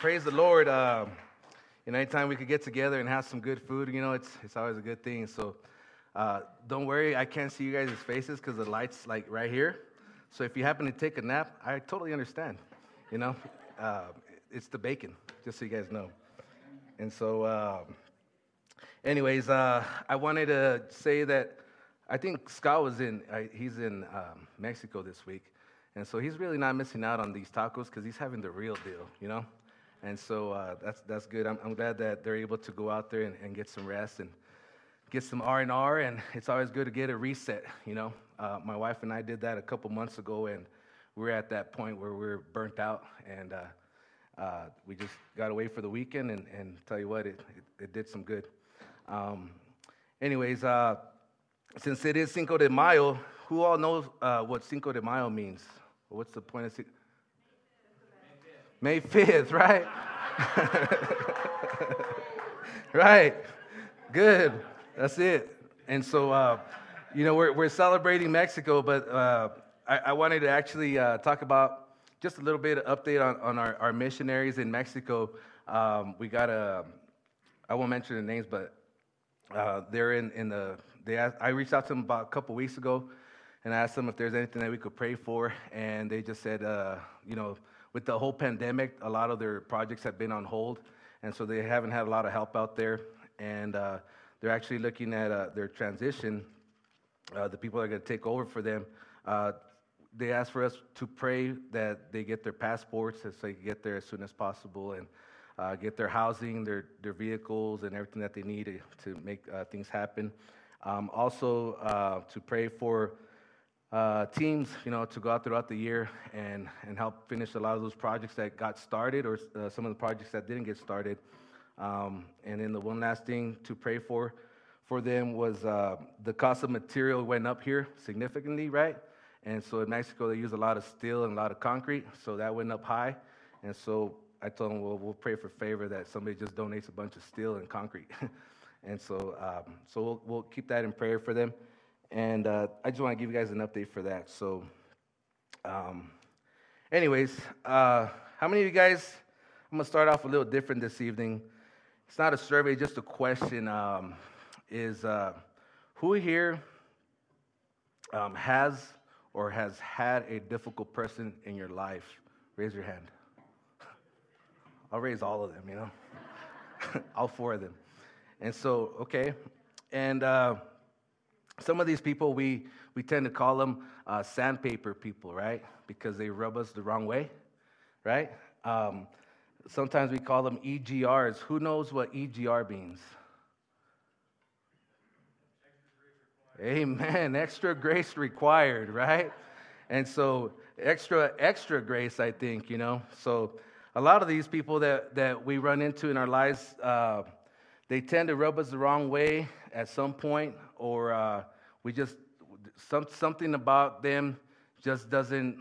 praise the Lord. Uh, you know, anytime we could get together and have some good food, you know, it's, it's always a good thing. So uh, don't worry, I can't see you guys' faces because the light's like right here. So if you happen to take a nap, I totally understand. You know, uh, it's the bacon, just so you guys know. And so, uh, anyways, uh, I wanted to say that I think Scott was in, he's in um, Mexico this week. And so he's really not missing out on these tacos because he's having the real deal, you know? And so uh, that's, that's good. I'm, I'm, glad that they're able to go out there and, and get some rest and get some R&R. And it's always good to get a reset, you know? Uh, my wife and I did that a couple months ago, and we are at that point where we are burnt out. And uh, uh, we just got away for the weekend, and, and tell you what, it, it, it did some good. Um, anyways, uh, since it is Cinco de Mayo, who all knows uh, what Cinco de Mayo means? What's the point of Cinco? May 5th, right? right. Good. That's it. And so, uh, you know, we're, we're celebrating Mexico, but uh, I, I, wanted to actually uh, talk about just a little bit of update on, on our, our missionaries in Mexico. Um, we got a, I won't mention the names, but uh, they're in, in the, they asked, I reached out to them about a couple weeks ago and asked them if there's anything that we could pray for. And they just said, uh, you know, with the whole pandemic, a lot of their projects have been on hold. And so they haven't had a lot of help out there. And uh, they're actually looking at uh, their transition, uh, the people that are going to take over for them. Uh, they asked for us to pray that they get their passports so they can get there as soon as possible and uh, get their housing, their, their vehicles, and everything that they need to, to make things happen. Um, also, to pray for uh, teams, you know, to go out throughout the year and, and help finish a lot of those projects that got started or uh, some of the projects that didn't get started. Um, and then the one last thing to pray for for them was uh, the cost of material went up here significantly, right? And so in Mexico, they use a lot of steel and a lot of concrete, so that went up high. And so I told them, well, we'll pray for favor that somebody just donates a bunch of steel and concrete. and so, um, so we'll, we'll keep that in prayer for them. And uh, I just want to give you guys an update for that. So, um, anyways, uh, how many of you guys? I'm to start off a little different this evening. It's not a survey, just a question. Um, is uh, who here um, has or has had a difficult person in your life? Raise your hand. I'll raise all of them, you know, all four of them. And so, okay. And uh, some of these people, we, we tend to call them uh, sandpaper people, right? Because they rub us the wrong way, right? Um, sometimes we call them EGRs. Who knows what EGR means? Amen. Extra grace required, right? And so extra, extra grace, I think, you know. So a lot of these people that, that we run into in our lives, uh, they tend to rub us the wrong way at some point, or uh, we just some, something about them just doesn't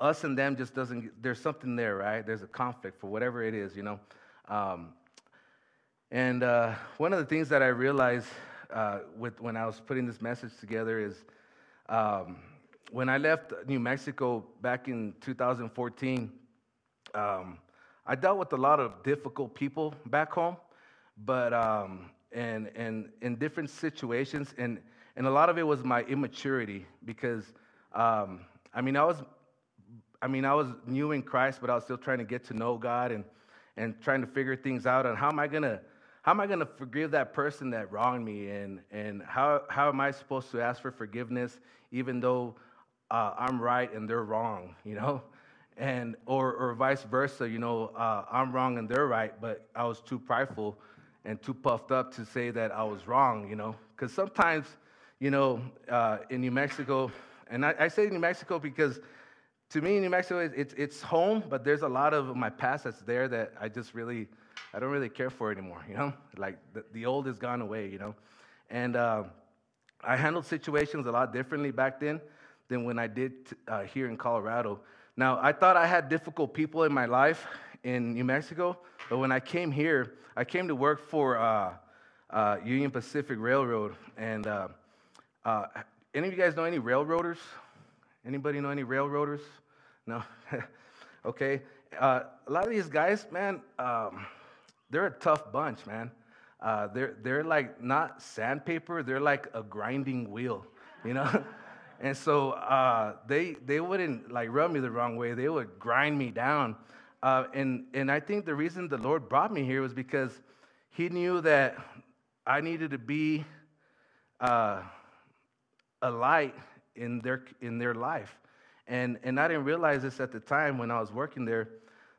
us and them just doesn't there's something there right? There's a conflict for whatever it is you know? Um, and uh, one of the things that i realized uh, with when i was putting this message together is um, when i left new mexico back in 2014 um, i dealt with a lot of difficult people back home but um, and, and in different situations. And, and a lot of it was my immaturity because, um, I mean, I was, I mean, I was new in Christ, but I was still trying to get to know God and, and trying to figure things out on how am I going to, how am I going to forgive that person that wronged me? And, and how, how am I supposed to ask for forgiveness even though uh, I'm right and they're wrong, you know? And, or, or vice versa, you know, uh, I'm wrong and they're right, but I was too prideful and too puffed up to say that I was wrong, you know. Because sometimes, you know, uh, in New Mexico, and I, I, say New Mexico because to me, New Mexico, it's, it's home, but there's a lot of my past that's there that I just really, I don't really care for anymore, you know. Like the, the old is gone away, you know. And uh, I handled situations a lot differently back then than when I did uh, here in Colorado. Now, I thought I had difficult people in my life in New Mexico, but when I came here, I came to work for uh, uh, Union Pacific Railroad. And uh, uh any of you guys know any railroaders? Anybody know any railroaders? No? okay. uh, a lot of these guys, man, um, they're a tough bunch, man. They're, they're like not sandpaper, they're like a grinding wheel, you know? and so uh, they, they wouldn't like rub me the wrong way, they would grind me down. Uh, and, and I think the reason the Lord brought me here was because He knew that I needed to be uh, a light in their, in their life. And, and I didn't realize this at the time when I was working there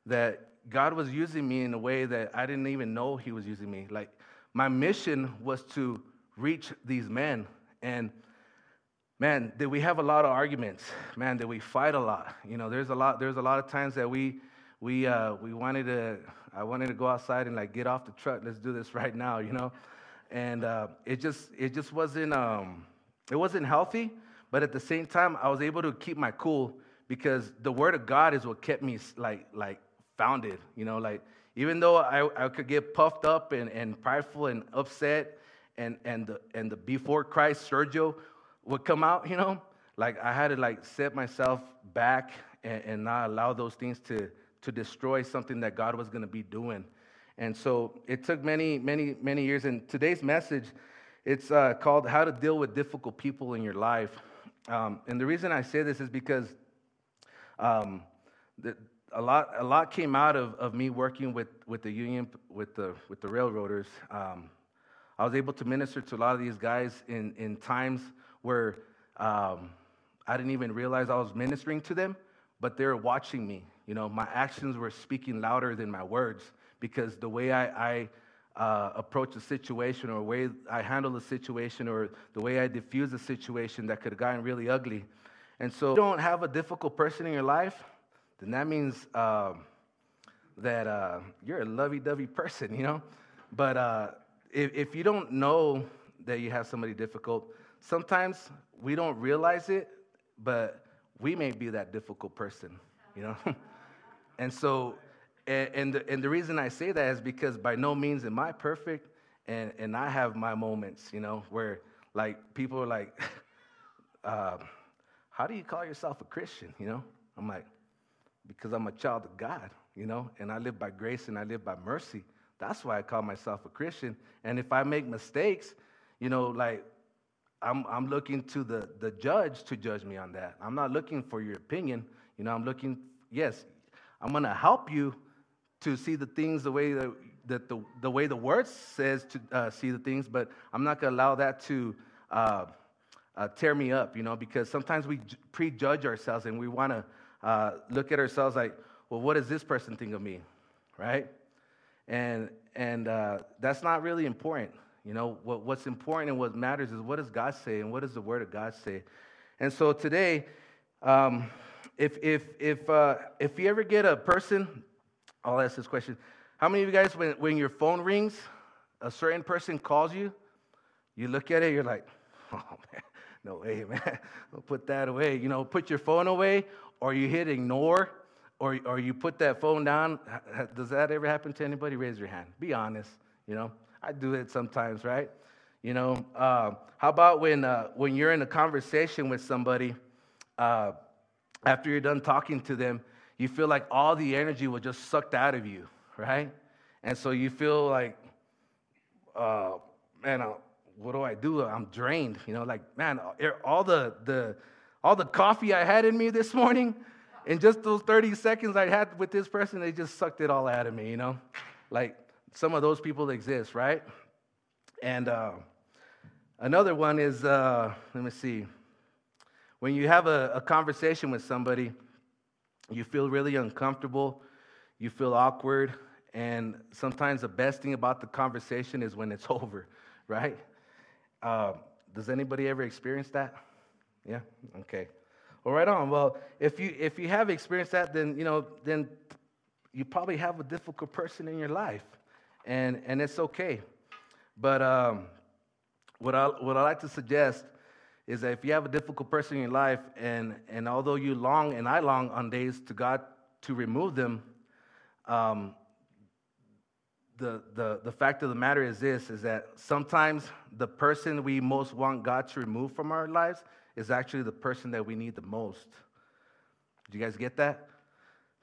that God was using me in a way that I didn't even know He was using me. Like, my mission was to reach these men. And man, did we have a lot of arguments? Man, did we fight a lot? You know, there's a lot, there's a lot of times that we, we, uh, we wanted to, I wanted to go outside and like get off the truck. Let's do this right now, you know? And uh, it just, it just wasn't, um, it wasn't healthy. But at the same time, I was able to keep my cool because the word of God is what kept me like, like founded, you know, like even though I, I could get puffed up and, and prideful and upset and, and, the, and the before Christ Sergio would come out, you know, like I had to like set myself back and, and not allow those things to, to destroy something that God was going to be doing. And so it took many, many, many years. And today's message, it's uh, called How to Deal with Difficult People in Your Life. Um, and the reason I say this is because um, the, a, lot, a lot came out of, of me working with, with the union, with the, with the railroaders. Um, I was able to minister to a lot of these guys in, in times where um, I didn't even realize I was ministering to them, but they were watching me. You know, my actions were speaking louder than my words because the way I, I uh, approach a situation or the way I handle a situation or the way I diffuse a situation that could have gotten really ugly. And so, if you don't have a difficult person in your life, then that means uh, that uh, you're a lovey dovey person, you know? But uh, if, if you don't know that you have somebody difficult, sometimes we don't realize it, but we may be that difficult person, you know? and so, and, and, the, and the reason I say that is because by no means am I perfect, and, and I have my moments, you know, where like people are like, uh, how do you call yourself a Christian, you know? I'm like, because I'm a child of God, you know, and I live by grace and I live by mercy. That's why I call myself a Christian. And if I make mistakes, you know, like I'm, I'm looking to the, the judge to judge me on that. I'm not looking for your opinion. You know, I'm looking, yes, I'm going to help you to see the things the way that, that the, the way the word says to uh, see the things, but I'm not going to allow that to uh, uh, tear me up, you know, because sometimes we prejudge ourselves and we want to uh, look at ourselves like, well, what does this person think of me, right? And and uh, that's not really important. You know, what, what's important and what matters is what does God say and what does the Word of God say. And so today, um, if if if uh, if you ever get a person I'll ask this question. How many of you guys, when, when your phone rings, a certain person calls you, you look at it, you're like, oh man, no way, man. Put that away. You know, put your phone away, or you hit ignore, or, or you put that phone down. Does that ever happen to anybody? Raise your hand. Be honest. You know, I do it sometimes, right? You know, uh, how about when, uh, when you're in a conversation with somebody, uh, after you're done talking to them, you feel like all the energy was just sucked out of you, right? And so you feel like, uh, man, uh, what do I do? I'm drained, you know, like, man, all the, the, all the coffee I had in me this morning, in just those 30 seconds I had with this person, they just sucked it all out of me, you know? Like, some of those people exist, right? And uh, another one is, uh, let me see, when you have a, a conversation with somebody you feel really uncomfortable, you feel awkward, and sometimes the best thing about the conversation is when it's over, right? Uh, does anybody ever experience that? Yeah? Okay. Well, right on. Well, if you if you have experienced that, then you know, then you probably have a difficult person in your life, and and it's okay. But um, what I what I like to suggest is that if you have a difficult person in your life, and, and although you long and I long on days to God to remove them, um, the, the, the fact of the matter is this is that sometimes the person we most want God to remove from our lives is actually the person that we need the most. Do you guys get that?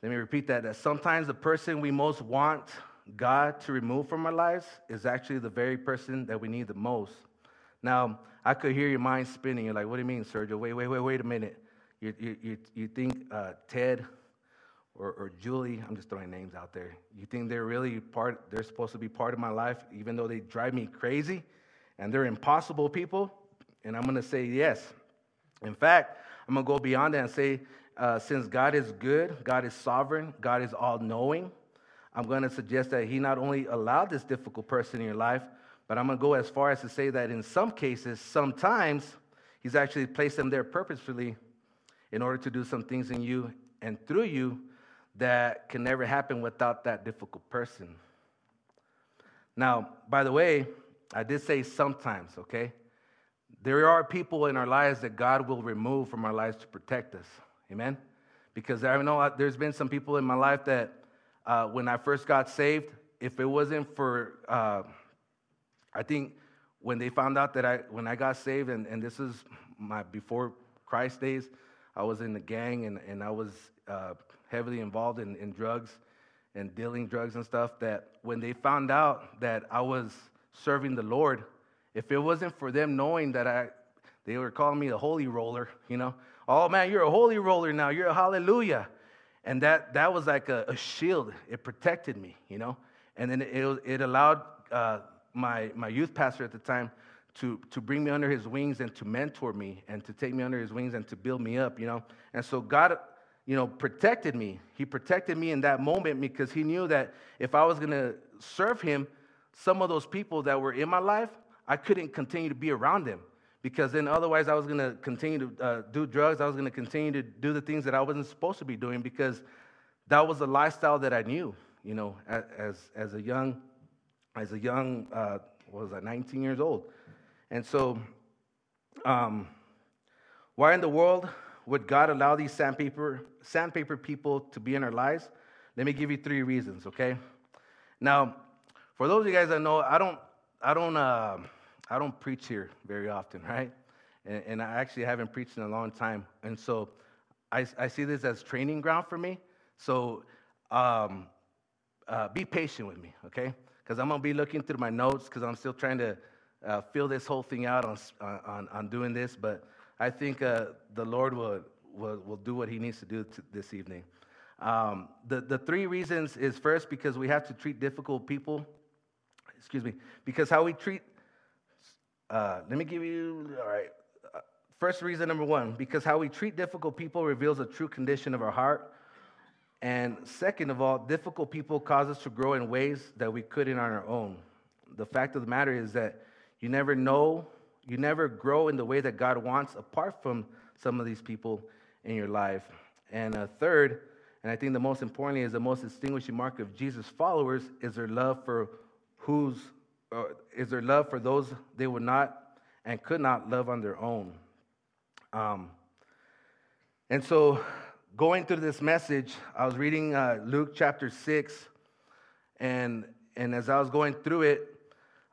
Let me repeat that. That sometimes the person we most want God to remove from our lives is actually the very person that we need the most. Now, I could hear your mind spinning. You're like, what do you mean, Sergio? Wait, wait, wait, wait a minute. You, you, you, you think uh, Ted or, or Julie, I'm just throwing names out there. You think they're really part, they're supposed to be part of my life, even though they drive me crazy and they're impossible people? And I'm going to say yes. In fact, I'm going to go beyond that and say, uh, since God is good, God is sovereign, God is all knowing, I'm going to suggest that He not only allowed this difficult person in your life, but I'm going to go as far as to say that in some cases, sometimes, He's actually placed them there purposefully in order to do some things in you and through you that can never happen without that difficult person. Now, by the way, I did say sometimes, okay? There are people in our lives that God will remove from our lives to protect us. Amen? Because I know there's been some people in my life that uh, when I first got saved, if it wasn't for, uh, I think when they found out that I, when I got saved, and, and this is my before Christ days, I was in the gang and, and I was uh, heavily involved in, in drugs and dealing drugs and stuff. That when they found out that I was serving the Lord, if it wasn't for them knowing that I, they were calling me a holy roller, you know, oh man, you're a holy roller now, you're a hallelujah. And that, that was like a, a shield. It protected me, you know. And then it, it allowed uh, my, my youth pastor at the time to, to bring me under his wings and to mentor me and to take me under his wings and to build me up, you know. And so God, you know, protected me. He protected me in that moment because he knew that if I was going to serve him, some of those people that were in my life, I couldn't continue to be around them because then otherwise I was going to continue to uh, do drugs. I was going to continue to do the things that I wasn't supposed to be doing because that was the lifestyle that I knew, you know, as, as a young, as a young, uh, what was I, 19 years old. And so, um, why in the world would God allow these sandpaper, sandpaper people to be in our lives? Let me give you three reasons, okay? Now, for those of you guys that know, I don't, I don't, uh, I don't preach here very often, right? And, and, I actually haven't preached in a long time. And so I, I see this as training ground for me. So um, uh, be patient with me, okay? Because I'm going to be looking through my notes because I'm still trying to uh, fill this whole thing out on, on, on doing this. But I think uh, the Lord will, will, will do what he needs to do to this evening. Um, the, the three reasons is first, because we have to treat difficult people. Excuse me. Because how we treat uh, let me give you, all right. Uh, first reason number one, because how we treat difficult people reveals a true condition of our heart. And second of all, difficult people cause us to grow in ways that we couldn't on our own. The fact of the matter is that you never know, you never grow in the way that God wants apart from some of these people in your life. And a third, and I think the most importantly is the most distinguishing mark of Jesus' followers is their love for whose uh, is their love for those they would not and could not love on their own. Um, and so, going through this message, I was reading uh, Luke chapter 6, and, and as I was going through it,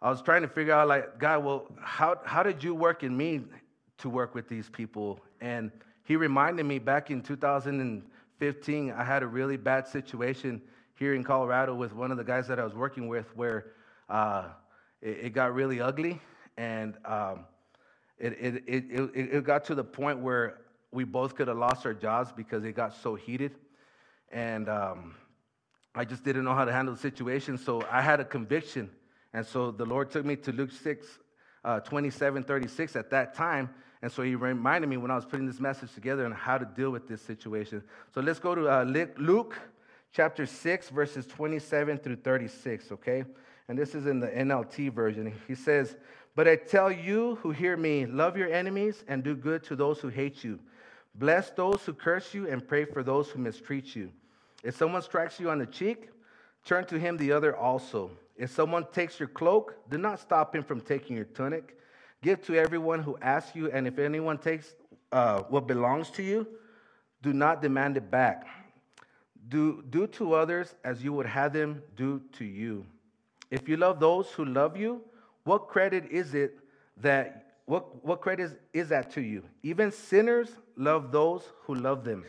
I was trying to figure out, like, God, well, how, how did you work in me to work with these people? And He reminded me back in 2015, I had a really bad situation here in Colorado with one of the guys that I was working with where uh, it, it got really ugly, and um, it, it, it, it, got to the point where we both could have lost our jobs because it got so heated. And um, I just didn't know how to handle the situation. So I had a conviction. And so the Lord took me to Luke 6, uh, 27, 36 at that time. And so he reminded me when I was putting this message together on how to deal with this situation. So let's go to uh, Luke chapter 6, verses 27 through 36, okay? and this is in the NLT version. He says, But I tell you who hear me, love your enemies and do good to those who hate you. Bless those who curse you and pray for those who mistreat you. If someone strikes you on the cheek, turn to him the other also. If someone takes your cloak, do not stop him from taking your tunic. Give to everyone who asks you, and if anyone takes uh, what belongs to you, do not demand it back. Do, do to others as you would have them do to you. If you love those who love you, what credit is it that what, what credit is, is that to you? Even sinners love those who love them.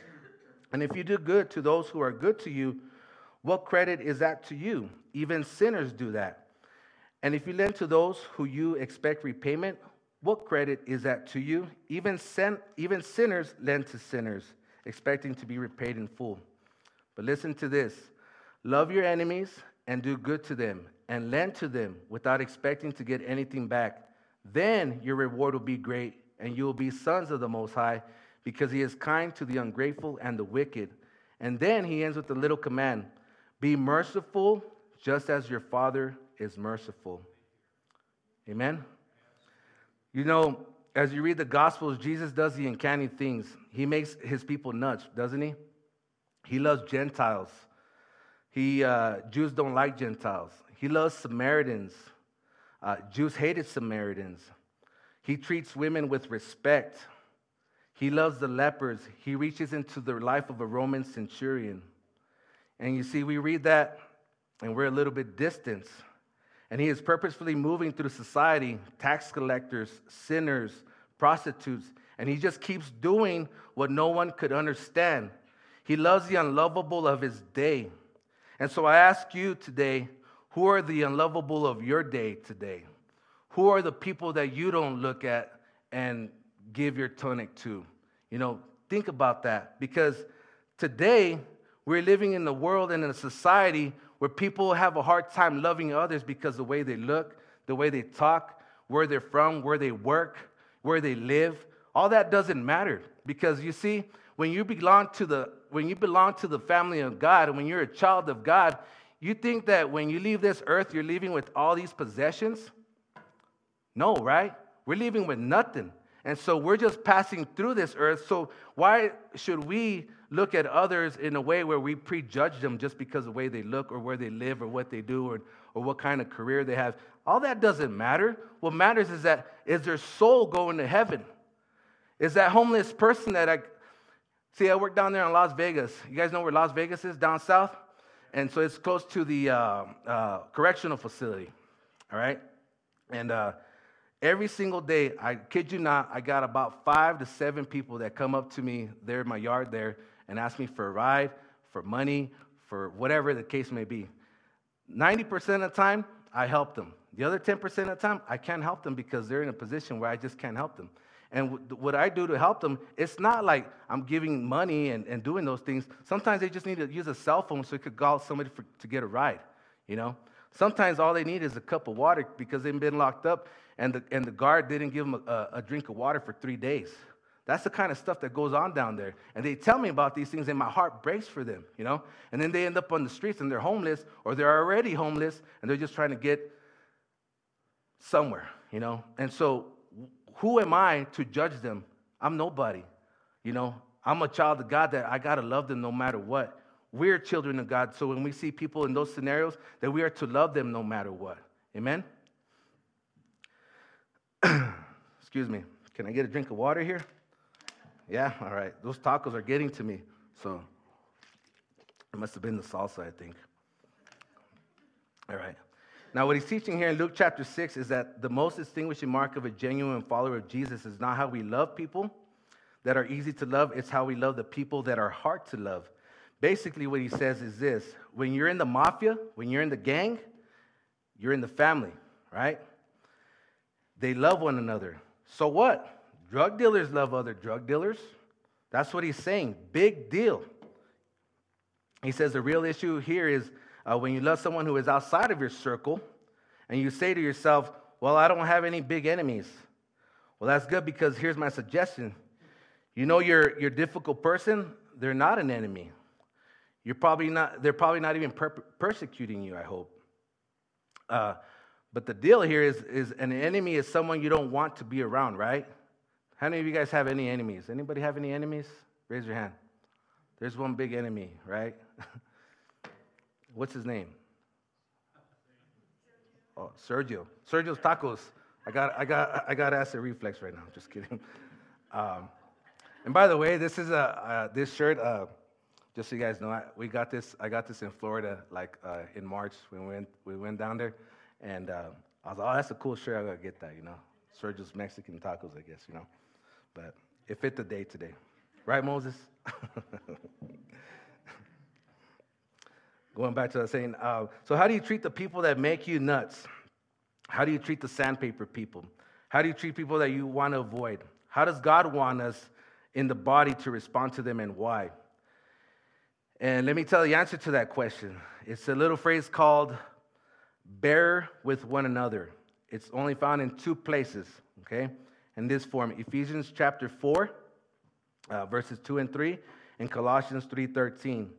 And if you do good to those who are good to you, what credit is that to you? Even sinners do that. And if you lend to those who you expect repayment, what credit is that to you? Even, sin, even sinners lend to sinners, expecting to be repaid in full. But listen to this love your enemies and do good to them, and lend to them without expecting to get anything back. Then your reward will be great, and you will be sons of the Most High, because He is kind to the ungrateful and the wicked. And then He ends with a little command Be merciful, just as your Father is merciful. Amen. You know, as you read the Gospels, Jesus does the uncanny things. He makes his people nuts, doesn't he? He loves Gentiles. He uh, Jews don't like Gentiles. He loves Samaritans. Uh, Jews hated Samaritans. He treats women with respect. He loves the lepers. He reaches into the life of a Roman centurion. And you see, we read that and we're a little bit distant. And he is purposefully moving through society tax collectors, sinners, prostitutes, and he just keeps doing what no one could understand. He loves the unlovable of his day. And so I ask you today who are the unlovable of your day today? Who are the people that you don't look at and give your tonic to? You know, think about that because today we're living in a world and in a society where people have a hard time loving others because the way they look, the way they talk, where they're from, where they work, where they live. All that doesn't matter because you see, when you belong to the when you belong to the family of God and when you're a child of God, you think that when you leave this earth, you're leaving with all these possessions? No, right? We're leaving with nothing. And so we're just passing through this earth. So why should we look at others in a way where we prejudge them just because of the way they look or where they live or what they do or, or what kind of career they have. All that doesn't matter. What matters is that is their soul going to heaven? Is that homeless person that I see? I work down there in Las Vegas. You guys know where Las Vegas is down south, and so it's close to the uh, uh, correctional facility. All right, and uh, Every single day, I kid you not, I got about five to seven people that come up to me there in my yard there and ask me for a ride, for money, for whatever the case may be. 90% of the time, I help them. The other 10% of the time, I can't help them because they're in a position where I just can't help them. And what I do to help them, it's not like I'm giving money and, and doing those things. Sometimes they just need to use a cell phone so they could call somebody for, to get a ride, you know? Sometimes all they need is a cup of water because they've been locked up and the, and the guard didn't give them a, a drink of water for three days. That's the kind of stuff that goes on down there. And they tell me about these things, and my heart breaks for them, you know? And then they end up on the streets and they're homeless, or they're already homeless, and they're just trying to get somewhere, you know? And so, who am I to judge them? I'm nobody, you know? I'm a child of God that I gotta love them no matter what. We're children of God, so when we see people in those scenarios, that we are to love them no matter what. Amen? Excuse me. Can I get a drink of water here? Yeah, all right. Those tacos are getting to me. So it must have been the salsa, I think. All right. Now, what he's teaching here in Luke chapter 6 is that the most distinguishing mark of a genuine follower of Jesus is not how we love people that are easy to love, it's how we love the people that are hard to love. Basically, what he says is this when you're in the mafia, when you're in the gang, you're in the family, right? They love one another. So what? Drug dealers love other drug dealers. That's what he's saying. Big deal. He says the real issue here is uh, when you love someone who is outside of your circle and you say to yourself, Well, I don't have any big enemies. Well, that's good because here's my suggestion. You know your, your difficult person, they're not an enemy. You're probably not, they're probably not even per- persecuting you, I hope. Uh, but the deal here is, is an enemy is someone you don't want to be around, right? How many of you guys have any enemies? Anybody have any enemies? Raise your hand. There's one big enemy, right? What's his name? Oh, Sergio. Sergio's tacos. I got, I got, I got acid reflex right now. Just kidding. Um, and by the way, this is a uh, this shirt. Uh, just so you guys know, I, we got this. I got this in Florida, like uh, in March when we went we went down there. And uh, I was like, oh, that's a cool shirt. I gotta get that, you know. Sergio's Mexican tacos, I guess, you know. But it fit the day today. Right, Moses? Going back to that saying, uh, so how do you treat the people that make you nuts? How do you treat the sandpaper people? How do you treat people that you want to avoid? How does God want us in the body to respond to them and why? And let me tell you the answer to that question. It's a little phrase called bear with one another. It's only found in two places, okay? In this form, Ephesians chapter 4, uh, verses 2 and 3, and Colossians 3:13.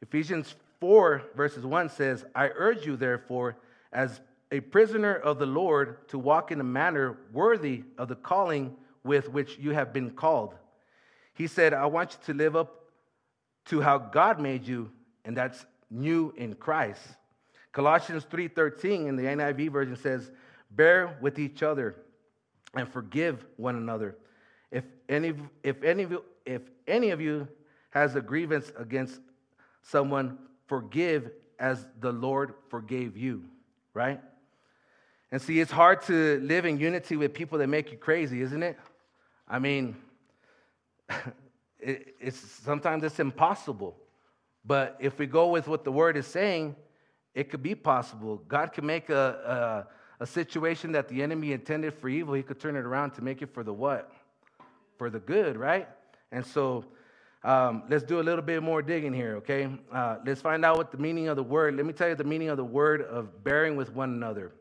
Ephesians 4, verses 1 says, I urge you, therefore, as a prisoner of the Lord, to walk in a manner worthy of the calling with which you have been called. He said, I want you to live up to how God made you, and that's new in Christ. Colossians 3:13 in the NIV version says, "Bear with each other and forgive one another. If any if any of you, if any of you has a grievance against someone, forgive as the Lord forgave you, right? And see, it's hard to live in unity with people that make you crazy, isn't it? I mean, it, it's sometimes it's impossible. But if we go with what the word is saying, it could be possible. God can make a, a, a situation that the enemy intended for evil, he could turn it around to make it for the what? For the good, right? And so um, let's do a little bit more digging here, okay? Uh, let's find out what the meaning of the word. Let me tell you the meaning of the word of bearing with one another,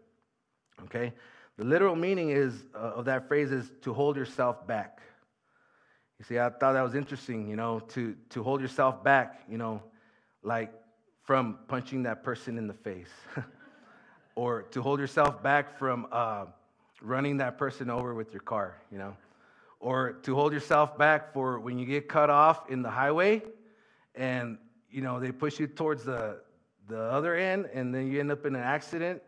okay? The literal meaning is uh, of that phrase is to hold yourself back. You see, I thought that was interesting, you know, to to hold yourself back, you know, like from punching that person in the face, or to hold yourself back from uh, running that person over with your car, you know? Or to hold yourself back for when you get cut off in the highway and you know they push you towards the the other end and then you end up in an accident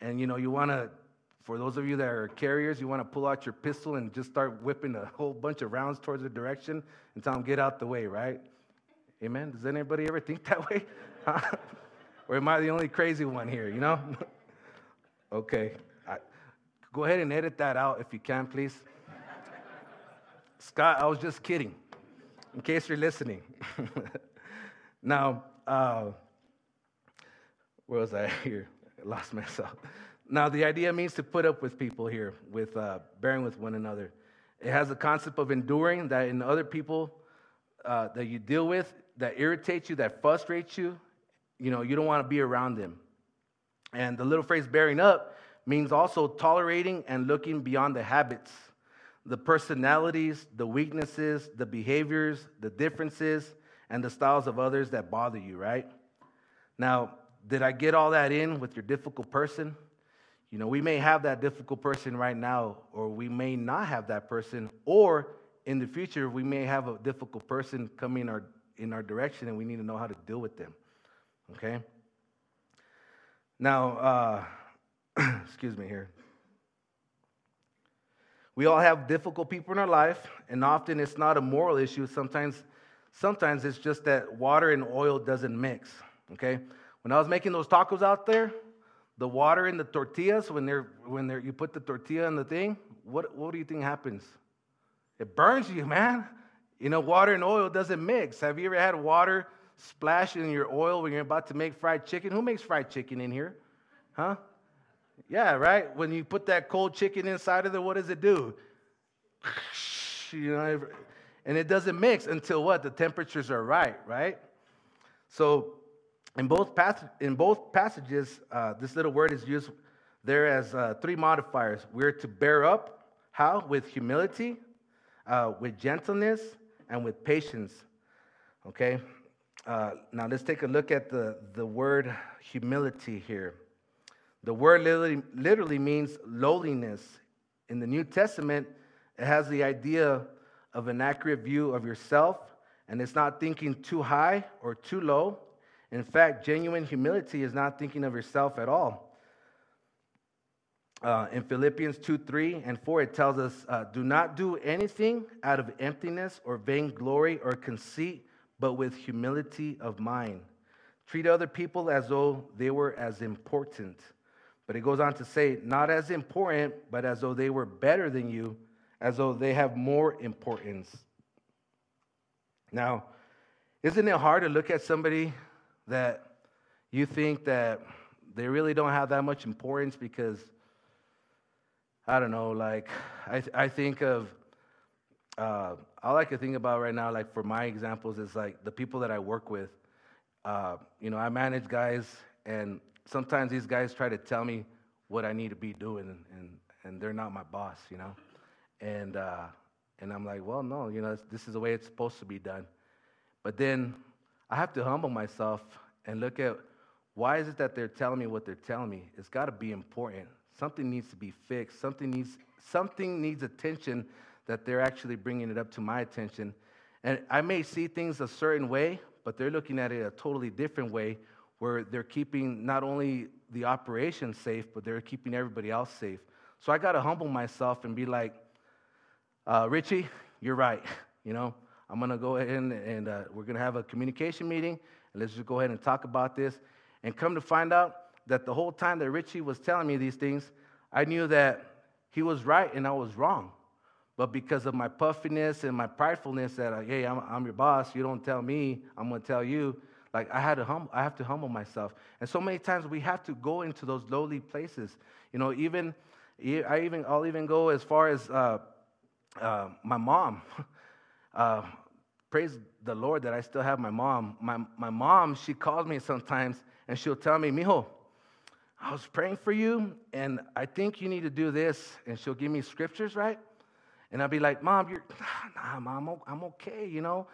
and you know you want to for those of you that are carriers you want to pull out your pistol and just start whipping a whole bunch of rounds towards the direction and tell them get out the way right? Amen? Does anybody ever think that way or am i the only crazy one here you know okay I, go ahead and edit that out if you can please Scott, I was just kidding, in case you're listening. now, uh, where was I here? I lost myself. Now, the idea means to put up with people here, with uh, bearing with one another. It has a concept of enduring that in other people uh, that you deal with, that irritates you, that frustrates you, you know, you don't want to be around them. And the little phrase bearing up means also tolerating and looking beyond the habits the personalities, the weaknesses, the behaviors, the differences, and the styles of others that bother you, right? Now, did I get all that in with your difficult person? You know, we may have that difficult person right now, or we may not have that person, or in the future, we may have a difficult person coming in our, in our direction and we need to know how to deal with them. Okay? Now, uh, excuse me here. We all have difficult people in our life, and often it's not a moral issue. Sometimes, sometimes it's just that water and oil doesn't mix. Okay? When I was making those tacos out there, the water in the tortillas, when they're when they're you put the tortilla in the thing, what what do you think happens? It burns you, man. You know, water and oil doesn't mix. Have you ever had water splash in your oil when you're about to make fried chicken? Who makes fried chicken in here? Huh? Yeah, right? When you put that cold chicken inside of it, what does it do? You know, and it doesn't mix until what? The temperatures are right, right? So in both, pass- in both passages, uh, this little word is used there as uh, three modifiers. We're to bear up. How? With humility, uh, with gentleness, and with patience. Okay? Uh, now let's take a look at the, the word humility here. The word literally, literally means lowliness. In the New Testament, it has the idea of an accurate view of yourself, and it's not thinking too high or too low. In fact, genuine humility is not thinking of yourself at all. Uh, in Philippians 2 3 and 4, it tells us, uh, Do not do anything out of emptiness or vainglory or conceit, but with humility of mind. Treat other people as though they were as important but it goes on to say, not as important, but as though they were better than you, as though they have more importance. Now, isn't it hard to look at somebody that you think that they really don't have that much importance because I don't know, like I, I think of uh, all I can think about right now, like for my examples, is like the people that I work with. Uh, you know, I manage guys, and sometimes these guys try to tell me what I need to be doing, and, and they're not my boss, you know? And, uh, and I'm like, well, no, you know, this is the way it's supposed to be done. But then I have to humble myself and look at why is it that they're telling me what they're telling me? It's got to be important. Something needs to be fixed. Something needs, something needs attention that they're actually bringing it up to my attention. And I may see things a certain way, but they're looking at it a totally different way where they're keeping not only the operation safe, but they're keeping everybody else safe. So I got to humble myself and be like, uh, Richie, you're right. You know, I'm going to go ahead and, uh, we're going to have a communication meeting, and let's just go ahead and talk about this. And come to find out that the whole time that Richie was telling me these things, I knew that he was right and I was wrong. But because of my puffiness and my pridefulness, that hey, I'm, I'm your boss, you don't tell me, I'm going to tell you. Like I had to hum- I have to humble myself. And so many times we have to go into those lowly places. You know, even I even I'll even go as far as uh, uh, my mom. Uh, praise the Lord that I still have my mom. My, my mom, she calls me sometimes and she'll tell me, Mijo, I was praying for you and I think you need to do this. And she'll give me scriptures, right? And I'd be like, Mom, you're, nah, Mom, I'm okay, you know?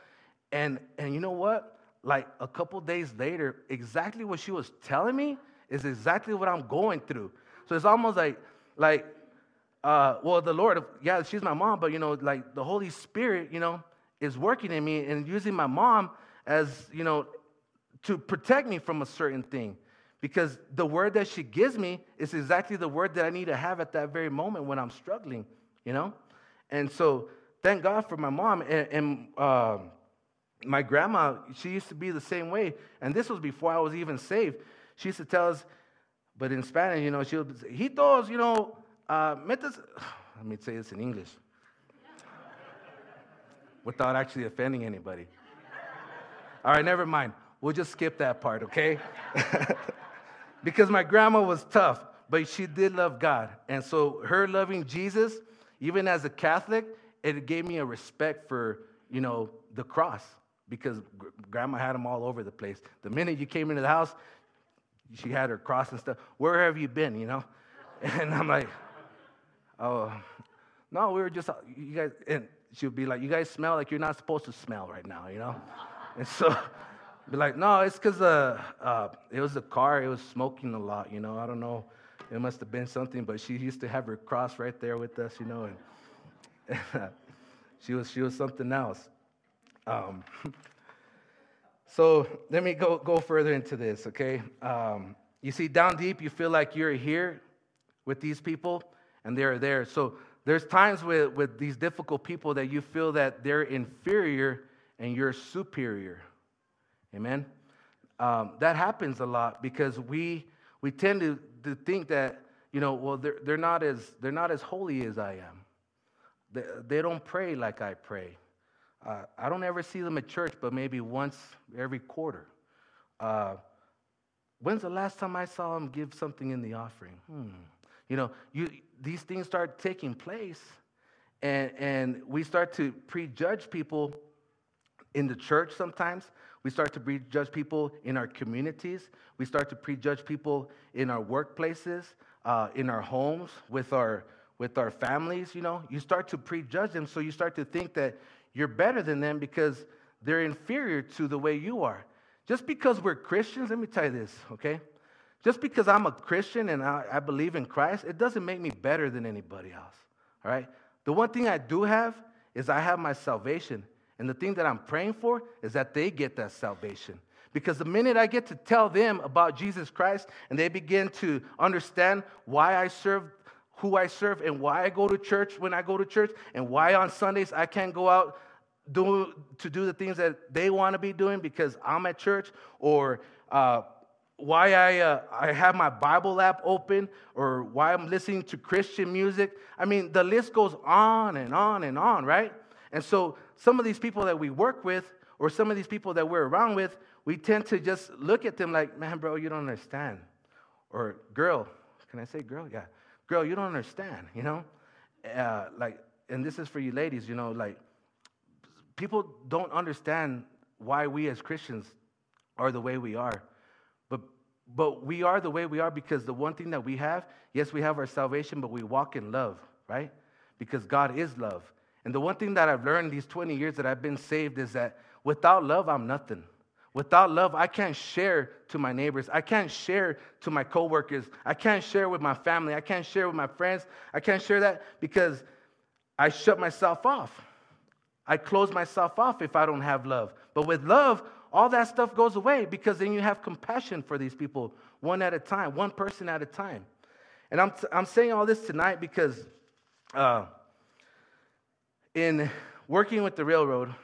And, and you know what? Like a couple days later, exactly what she was telling me is exactly what I'm going through. So it's almost like, like, uh, well, the Lord, yeah, she's my mom, but you know, like the Holy Spirit, you know, is working in me and using my mom as, you know, to protect me from a certain thing. Because the word that she gives me is exactly the word that I need to have at that very moment when I'm struggling, you know? And so thank God for my mom. And, and uh, my grandma, she used to be the same way. And this was before I was even saved. She used to tell us, but in Spanish, you know, she would say, Hijos, you know, uh, metas. Let me say this in English without actually offending anybody. All right, never mind. We'll just skip that part, okay? because my grandma was tough, but she did love God. And so her loving Jesus, even as a Catholic, it gave me a respect for, you know, the cross because grandma had them all over the place. The minute you came into the house, she had her cross and stuff. Where have you been, you know? And I'm like, oh, no, we were just, you guys, and she would be like, You guys smell like you're not supposed to smell right now, you know? and so, be like, No, it's because uh, uh, it was the car, it was smoking a lot, you know? I don't know. It must have been something, but she used to have her cross right there with us, you know? And she, was, she was something else. Um, so let me go, go further into this, okay? Um, you see, down deep, you feel like you're here with these people, and they're there. So there's times with, with these difficult people that you feel that they're inferior and you're superior. Amen? Um, that happens a lot because we, we tend to, to think that, you know, well, they're, they're, not as, they're not as holy as I am. They, they don't pray like I pray. Uh, I don't ever see them at church, but maybe once every quarter. Uh, when's the last time I saw them give something in the offering? Hmm. You know, you, these things start taking place, and, and we start to prejudge people in the church sometimes. We start to prejudge people in our communities. We start to prejudge people in our workplaces, uh, in our homes, with our, with our families. You know, you start to prejudge them, so you start to think that you're better than them because they're inferior to the way you are. Just because we're Christians, let me tell you this, okay? Just because I'm a Christian and I, I believe in Christ, it doesn't make me better than anybody else. All right? The one thing I do have is I have my salvation. And the thing that I'm praying for is that they get that salvation. Because the minute I get to tell them about Jesus Christ and they begin to understand why I serve, who I serve, and why I go to church when I go to church, and why on Sundays I can't go out do, to do the things that they want to be doing because I'm at church, or uh, why I, uh, I have my Bible app open or why I'm listening to Christian music. I mean, the list goes on and on and on, right? And so some of these people that we work with, or some of these people that we're around with, we tend to just look at them like, man, bro, you don't understand. Or, girl, can I say girl? Yeah. Girl, you don't understand, you know? Uh, like, and this is for you ladies, you know, like, people don't understand why we as Christians are the way we are. But, but we are the way we are because the one thing that we have, yes, we have our salvation, but we walk in love, right? Because God is love. And the one thing that I've learned these 20 years that I've been saved is that without love, I'm nothing. Without love, I can't share to my neighbors. I can't share to my coworkers. I can't share with my family. I can't share with my friends. I can't share that because I shut myself off. I close myself off if I don't have love. But with love, all that stuff goes away because then you have compassion for these people one at a time, one person at a time. And I'm, I'm saying all this tonight because uh, in working with the railroad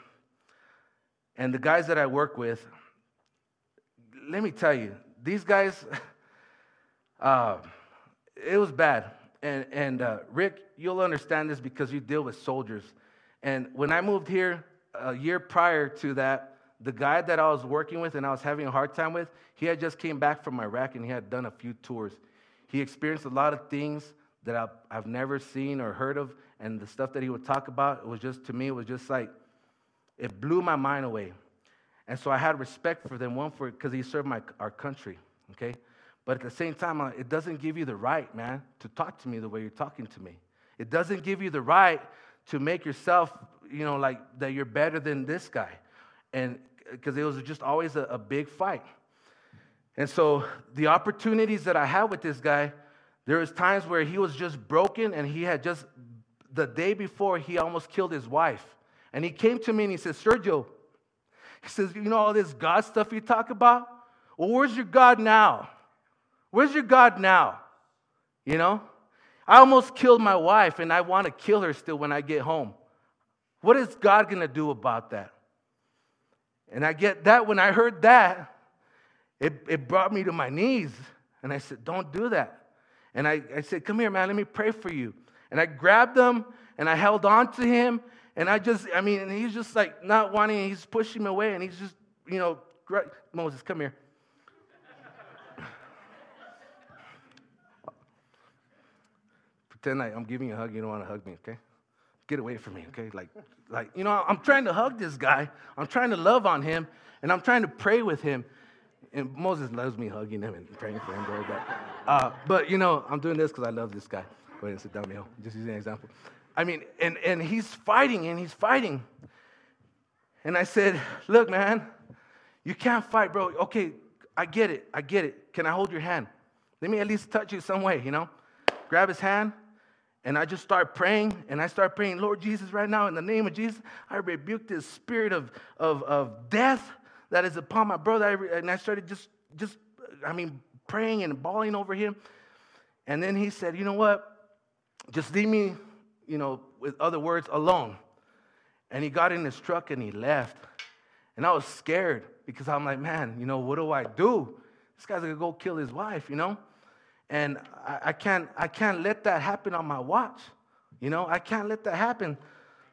and the guys that I work with, let me tell you, these guys, uh, it was bad. And, and uh, Rick, you'll understand this because you deal with soldiers. And when I moved here a year prior to that, the guy that I was working with and I was having a hard time with, he had just came back from Iraq and he had done a few tours. He experienced a lot of things that I've, I've never seen or heard of, and the stuff that he would talk about, it was just, to me, it was just like, it blew my mind away. And so I had respect for them, one, for because he served my, our country, okay? But at the same time, uh, it doesn't give you the right, man, to talk to me the way you're talking to me. It doesn't give you the right to make yourself, you know, like that you're better than this guy. And because it was just always a, a big fight. And so the opportunities that I had with this guy, there was times where he was just broken and he had just the day before he almost killed his wife. And he came to me and he said, Sergio, he says, You know all this God stuff you talk about? Well, where's your God now? Where's your God now? You know? I almost killed my wife and I want to kill her still when I get home. What is God going to do about that? And I get that when I heard that, it, it brought me to my knees. And I said, Don't do that. And I, I said, Come here, man, let me pray for you. And I grabbed him and I held on to him. And I just, I mean, he's just like not wanting, he's pushing me away. And he's just, you know, Moses, come here. Pretend like I'm giving you a hug, you don't want to hug me, okay? Get away from me, okay? Like, like, you know, I'm trying to hug this guy. I'm trying to love on him, and I'm trying to pray with him. And Moses loves me hugging him and praying for him, bro. But, uh, but you know, I'm doing this because I love this guy. Go ahead and sit down, Neil. Just using an example. I mean, and, and he's fighting and he's fighting. And I said, Look, man, you can't fight, bro. Okay, I get it. I get it. Can I hold your hand? Let me at least touch you some way, you know? Grab his hand. And I just start praying, and I start praying, Lord Jesus, right now, in the name of Jesus, I rebuke this spirit of, of, of death that is upon my brother. and I started just, just, I mean, praying and bawling over him. And then he said, You know what? Just leave me, you know, with other words, alone. And he got in his truck and he left. And I was scared because I'm like, man, you know, what do I do? This guy's gonna go kill his wife, you know? And I, I can't I can't let that happen on my watch. You know, I can't let that happen.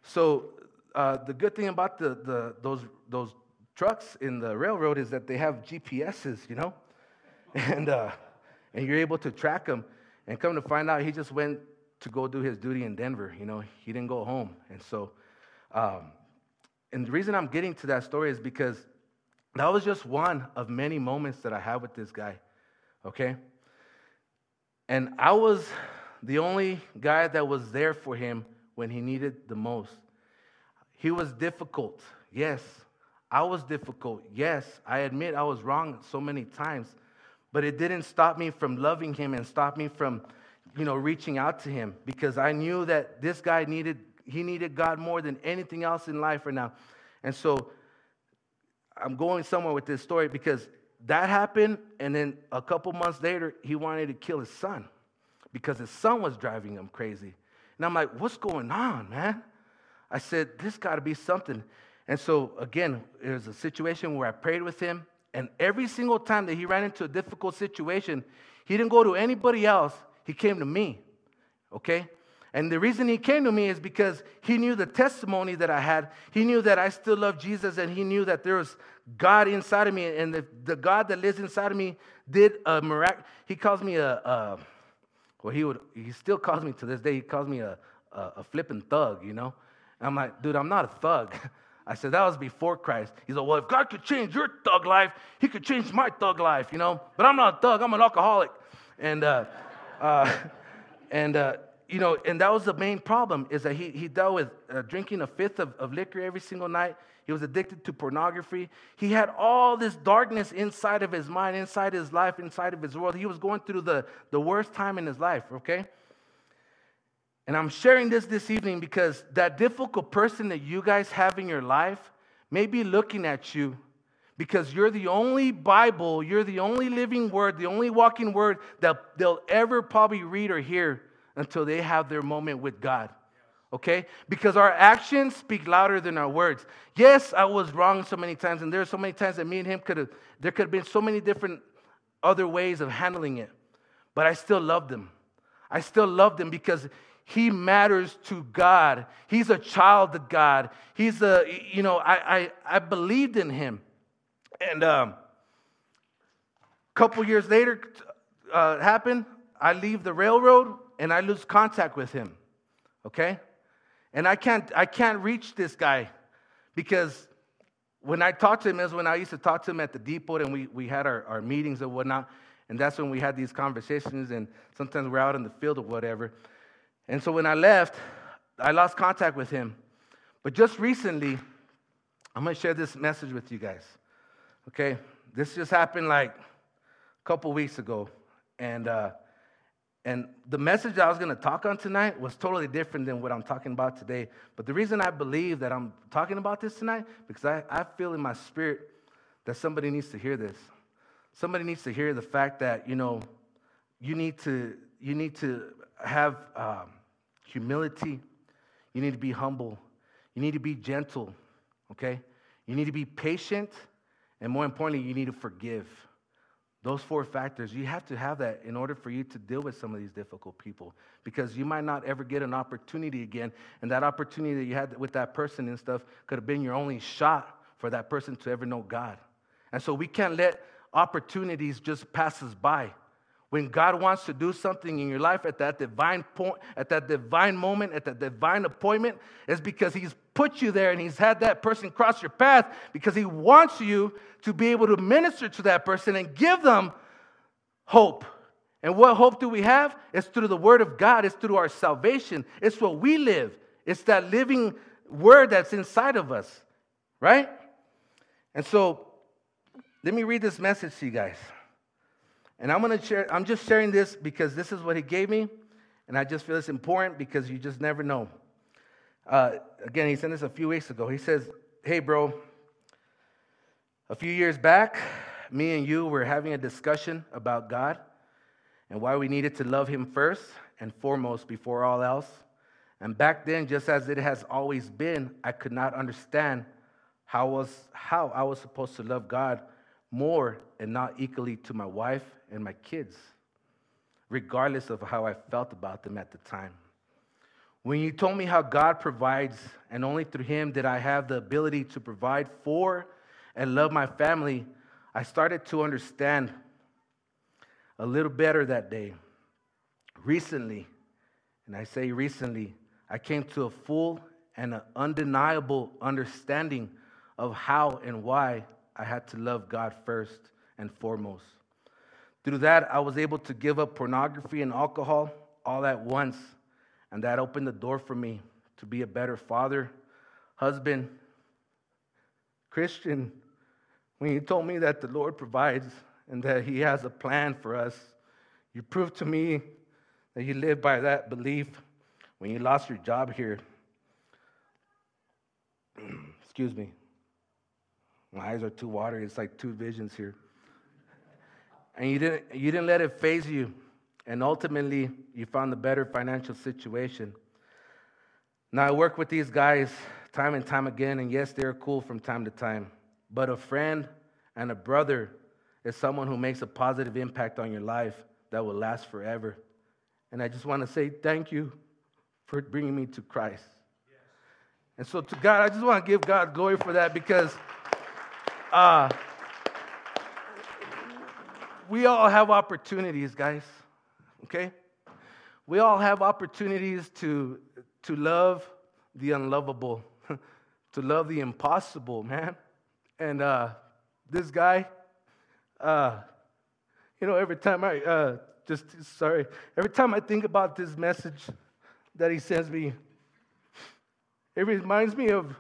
So uh, the good thing about the, the those those trucks in the railroad is that they have GPSs, you know, and uh, and you're able to track them. And come to find out, he just went to go do his duty in Denver. You know, he didn't go home. And so, um, and the reason I'm getting to that story is because that was just one of many moments that I had with this guy, okay? And I was the only guy that was there for him when he needed the most. He was difficult, yes. I was difficult, yes. I admit I was wrong so many times, but it didn't stop me from loving him and stop me from you know, reaching out to him because I knew that this guy needed, he needed God more than anything else in life right now. And so I'm going somewhere with this story because that happened. And then a couple months later, he wanted to kill his son because his son was driving him crazy. And I'm like, what's going on, man? I said, this got to be something. And so, again, it was a situation where I prayed with him. And every single time that he ran into a difficult situation, he didn't go to anybody else. He came to me, okay? And the reason he came to me is because he knew the testimony that I had. He knew that I still love Jesus, and he knew that there was God inside of me, and the, the God that lives inside of me did a miracle. He calls me a, a, well, he would, he still calls me to this day. He calls me a, a, a flipping thug, you know. And I'm like, dude, I'm not a thug. I said that was before Christ. He's like, well, if God could change your thug life, He could change my thug life, you know. But I'm not a thug. I'm an alcoholic, and uh, uh, and uh, you know, and that was the main problem is that he, he dealt with uh, drinking a fifth of, of liquor every single night. He was addicted to pornography. He had all this darkness inside of his mind, inside his life, inside of his world. He was going through the, the worst time in his life, okay? And I'm sharing this this evening because that difficult person that you guys have in your life may be looking at you because you're the only Bible, you're the only living word, the only walking word that they'll ever probably read or hear until they have their moment with God. Okay? Because our actions speak louder than our words. Yes, I was wrong so many times, and there are so many times that me and him could have, there could have been so many different other ways of handling it. But I still loved him. I still loved him because he matters to God. He's a child of God. He's a, you know, I, I, I believed in him. And um, a couple years later, uh, happened. I leave the railroad and I lose contact with him. Okay? And I can't, I can't reach this guy because when I talked to him is when I used to talk to him at the depot and we, we had our, our meetings and whatnot. And that's when we had these conversations and sometimes we're out in the field or whatever. And so when I left, I lost contact with him. But just recently, I'm going to share this message with you guys. Okay? This just happened like a couple weeks ago. And, uh, and the message I was going to talk on tonight was totally different than what I'm talking about today. But the reason I believe that I'm talking about this tonight, because I, I feel in my spirit that somebody needs to hear this. Somebody needs to hear the fact that, you know, you need to, you need to have um, humility. You need to be humble. You need to be gentle, okay? You need to be patient. And more importantly, you need to forgive. Those four factors, you have to have that in order for you to deal with some of these difficult people because you might not ever get an opportunity again. And that opportunity that you had with that person and stuff could have been your only shot for that person to ever know God. And so we can't let opportunities just pass us by. When God wants to do something in your life at that divine point, at that divine moment, at that divine appointment, it's because He's put you there and He's had that person cross your path because He wants you to be able to minister to that person and give them hope. And what hope do we have? It's through the Word of God, it's through our salvation, it's what we live, it's that living Word that's inside of us, right? And so, let me read this message to you guys. And I'm to share, I'm just sharing this because this is what he gave me. And I just feel it's important because you just never know. Uh, again, he sent this a few weeks ago. He says, Hey, bro, a few years back, me and you were having a discussion about God and why we needed to love him first and foremost before all else. And back then, just as it has always been, I could not understand how, was, how I was supposed to love God more and not equally to my wife and my kids, regardless of how I felt about them at the time. When you told me how God provides, and only through Him did I have the ability to provide for and love my family, I started to understand a little better that day. Recently, and I say recently, I came to a full and an undeniable understanding of how and why I had to love God first and foremost. Through that, I was able to give up pornography and alcohol all at once, and that opened the door for me to be a better father, husband, Christian. When you told me that the Lord provides and that He has a plan for us, you proved to me that you live by that belief when you lost your job here. Excuse me. My eyes are too watery. It's like two visions here. And you didn't, you didn't let it faze you. And ultimately, you found a better financial situation. Now, I work with these guys time and time again, and yes, they're cool from time to time. But a friend and a brother is someone who makes a positive impact on your life that will last forever. And I just want to say thank you for bringing me to Christ. And so, to God, I just want to give God glory for that because uh, we all have opportunities, guys. Okay? We all have opportunities to, to love the unlovable, to love the impossible, man. And uh, this guy, uh, you know, every time I, uh, just sorry, every time I think about this message that he sends me, it reminds me of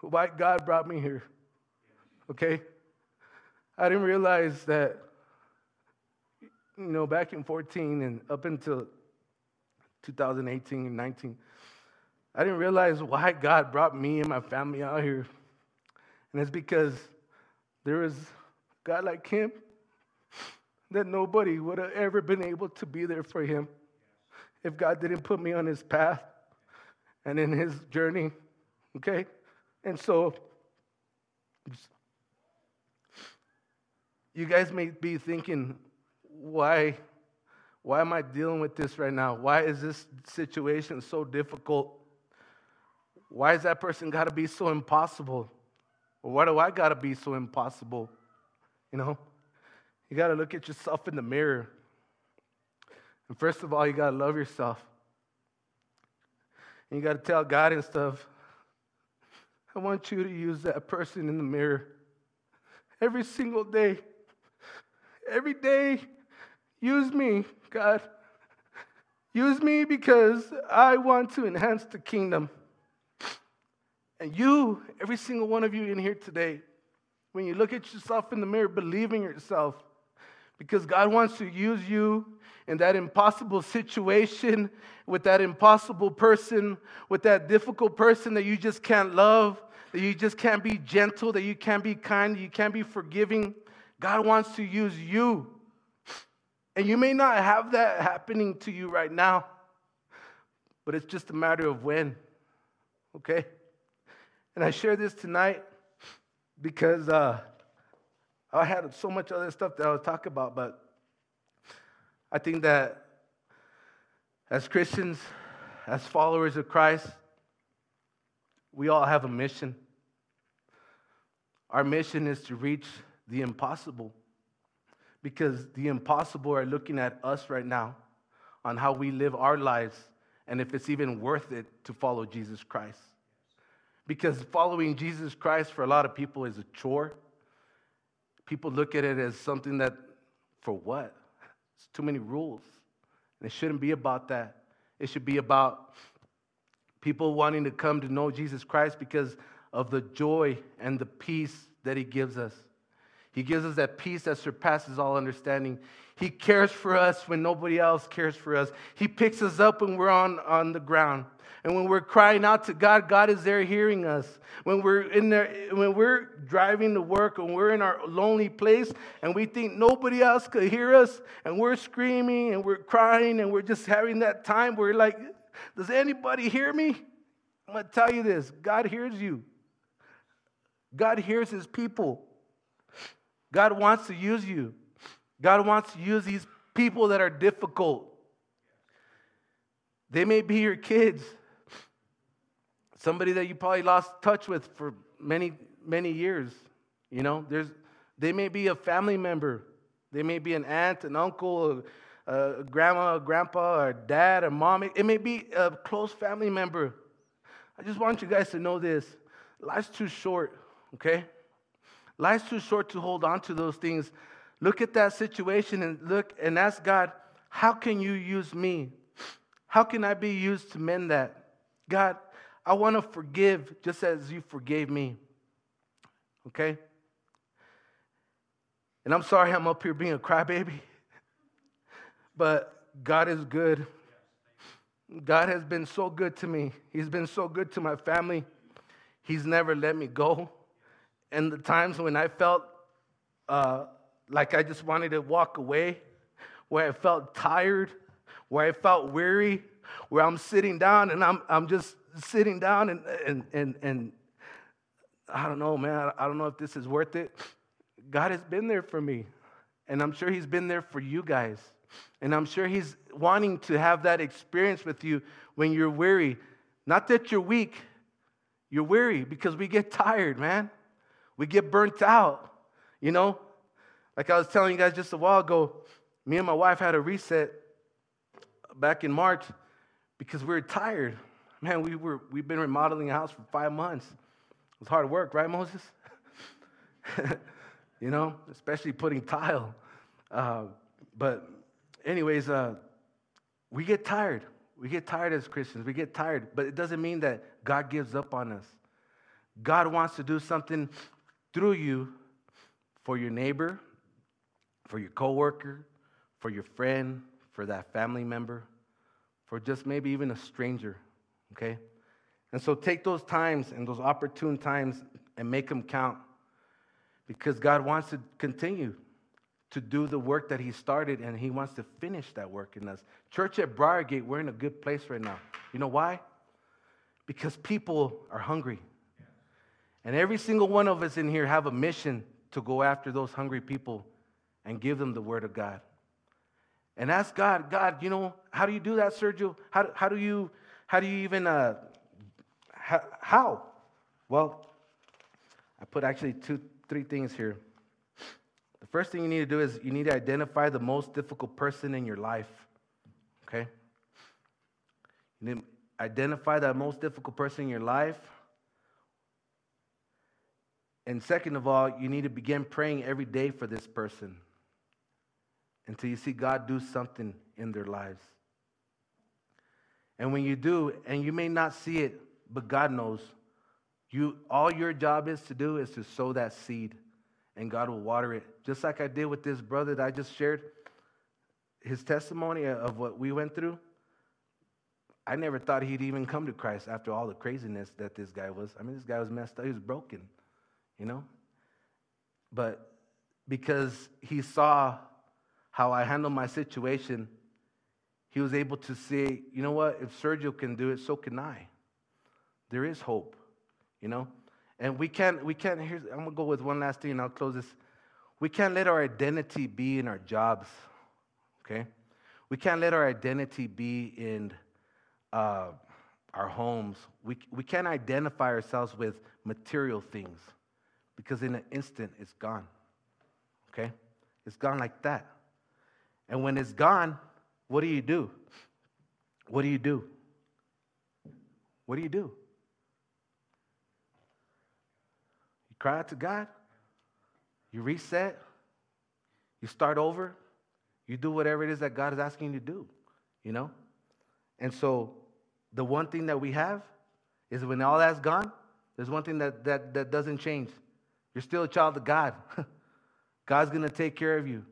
why God brought me here. Okay? I didn't realize that, you know, back in 14 and up until 2018 and 19, I didn't realize why God brought me and my family out here. And it's because there is God like him that nobody would have ever been able to be there for him if God didn't put me on his path and in his journey. Okay? And so, you guys may be thinking, why, why am I dealing with this right now? Why is this situation so difficult? Why is that person got to be so impossible? Or why do I got to be so impossible? You know, you got to look at yourself in the mirror. And first of all, you got to love yourself. And you got to tell God and stuff, I want you to use that person in the mirror every single day. Every day, use me, God. Use me because I want to enhance the kingdom. And you, every single one of you in here today, when you look at yourself in the mirror, believe in yourself because God wants to use you in that impossible situation, with that impossible person, with that difficult person that you just can't love, that you just can't be gentle, that you can't be kind, you can't be forgiving. God wants to use you. And you may not have that happening to you right now, but it's just a matter of when. Okay? And I share this tonight because uh, I had so much other stuff that I was talking about, but I think that as Christians, as followers of Christ, we all have a mission. Our mission is to reach the impossible because the impossible are looking at us right now on how we live our lives and if it's even worth it to follow Jesus Christ. Because following Jesus Christ for a lot of people is a chore. People look at it as something that, for what? It's too many rules. And it shouldn't be about that. It should be about people wanting to come to know Jesus Christ because of the joy and the peace that He gives us. He gives us that peace that surpasses all understanding. He cares for us when nobody else cares for us. He picks us up when we're on, on the ground. And when we're crying out to God, God is there hearing us. When we're in there, when we're driving to work and we're in our lonely place and we think nobody else could hear us and we're screaming and we're crying and we're just having that time we're like, does anybody hear me? I'm to tell you this God hears you. God hears his people. God wants to use you. God wants to use these people that are difficult. They may be your kids, somebody that you probably lost touch with for many, many years. You know, there's, they may be a family member, they may be an aunt, an uncle, a, a grandma, a grandpa, or dad, or mom. It may be a close family member. I just want you guys to know this life's too short, okay? Life's too short to hold on to those things. Look at that situation and look and ask God, how can you use me? How can I be used to mend that? God, I want to forgive just as you forgave me. Okay? And I'm sorry I'm up here being a crybaby, but God is good. God has been so good to me. He's been so good to my family. He's never let me go and the times when I felt uh, like I just wanted to walk away, where I felt tired, where I felt weary, where I'm sitting down and I'm, I'm just sitting down and, and, and, and I don't know, man, I don't know if this is worth it. God has been there for me, and I'm sure He's been there for you guys. And I'm sure He's wanting to have that experience with you when you're weary. Not that you're weak, you're weary because we get tired, man. We get burnt out, you know? Like I was telling you guys just a while ago, me and my wife had a reset back in March because we were tired. Man, we were, we've been remodeling a house for five months. It was hard work, right, Moses? you know, especially putting tile. Uh, but, anyways, uh, we get tired. We get tired as Christians. We get tired, but it doesn't mean that God gives up on us. God wants to do something through you for your neighbor, for your coworker, for your friend, for that family member, for just maybe even a stranger, okay? And so take those times and those opportune times and make them count because God wants to continue to do the work that He started and He wants to finish that work in us. Church at Briargate, we're in a good place right now. You know why? Because people are hungry. And every single one of us in here have a mission to go after those hungry people and give them the word of God. And ask God, God, you know, how do you do that, Sergio? How, how do you, how do you even, uh, how, how? Well, I put actually two, three things here. The first thing you need to do is you need to identify the most difficult person in your life. Okay? You need to identify that most difficult person in your life. And second of all, you need to begin praying every day for this person until you see God do something in their lives. And when you do, and you may not see it, but God knows, you all your job is to do is to sow that seed, and God will water it. Just like I did with this brother that I just shared his testimony of what we went through. I never thought he'd even come to Christ after all the craziness that this guy was. I mean, this guy was messed up, he was broken, you know? But because he saw how I handled my situation, he was able to say, you know what, if Sergio can do it, so can I. There is hope, you know? And we can't, we can't, here's, I'm gonna go with one last thing and I'll close this. We can't let our identity be in our jobs, okay? We can't let our identity be in uh, our homes. We, we can't identify ourselves with material things because in an instant it's gone, okay? It's gone like that. And when it's gone, what do you do? What do you do? What do you do? You cry out to God. You reset. You start over. You do whatever it is that God is asking you to do, you know? And so the one thing that we have is when all that's gone, there's one thing that, that, that doesn't change. You're still a child of God. God's going to take care of you.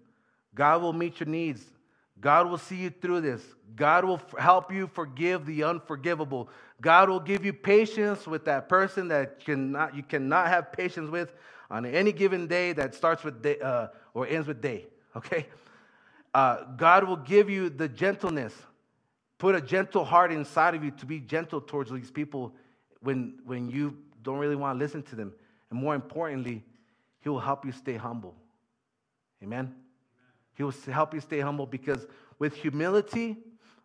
God will meet your needs. God will see you through this. God will f- help you forgive the unforgivable. God will give you patience with that person that cannot, you cannot have patience with on any given day that starts with day uh, or ends with day. Okay? Uh, God will give you the gentleness. Put a gentle heart inside of you to be gentle towards these people when, when you don't really want to listen to them. And more importantly, He will help you stay humble. Amen? He will help you stay humble because with humility,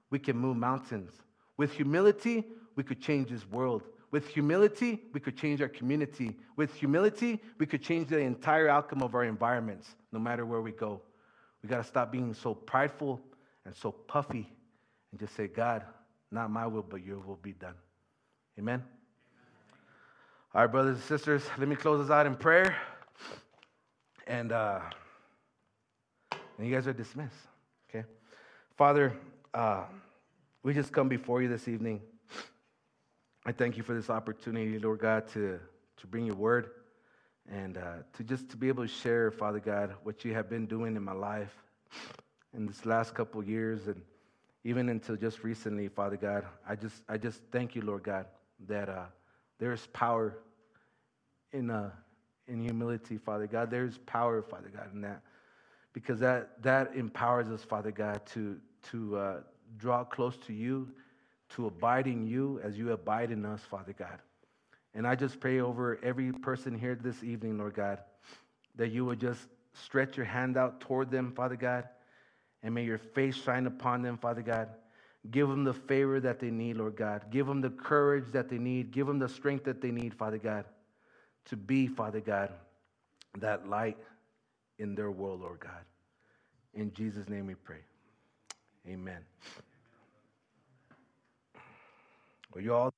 we can move mountains. With humility, we could change this world. With humility, we could change our community. With humility, we could change the entire outcome of our environments, no matter where we go. We got to stop being so prideful and so puffy and just say, God, not my will, but your will be done. Amen? All right, brothers and sisters, let me close this out in prayer. And, uh, and you guys are dismissed. Okay? Father, uh, we just come before you this evening. I thank you for this opportunity, Lord God, to, to bring your word and uh, to just to be able to share, Father God, what you have been doing in my life in this last couple years and even until just recently, Father God. I just, I just thank you, Lord God, that uh, there is power in, uh, in humility, Father God. There is power, Father God, in that because that, that empowers us, Father God, to, to uh, draw close to you, to abide in you as you abide in us, Father God. And I just pray over every person here this evening, Lord God, that you would just stretch your hand out toward them, Father God, And may your face shine upon them, Father God. Give them the favor that they need, Lord God. Give them the courage that they need. Give them the strength that they need, Father God, to be, Father God, that light in their world, Lord God. In Jesus' name we pray. Amen. Well, you all.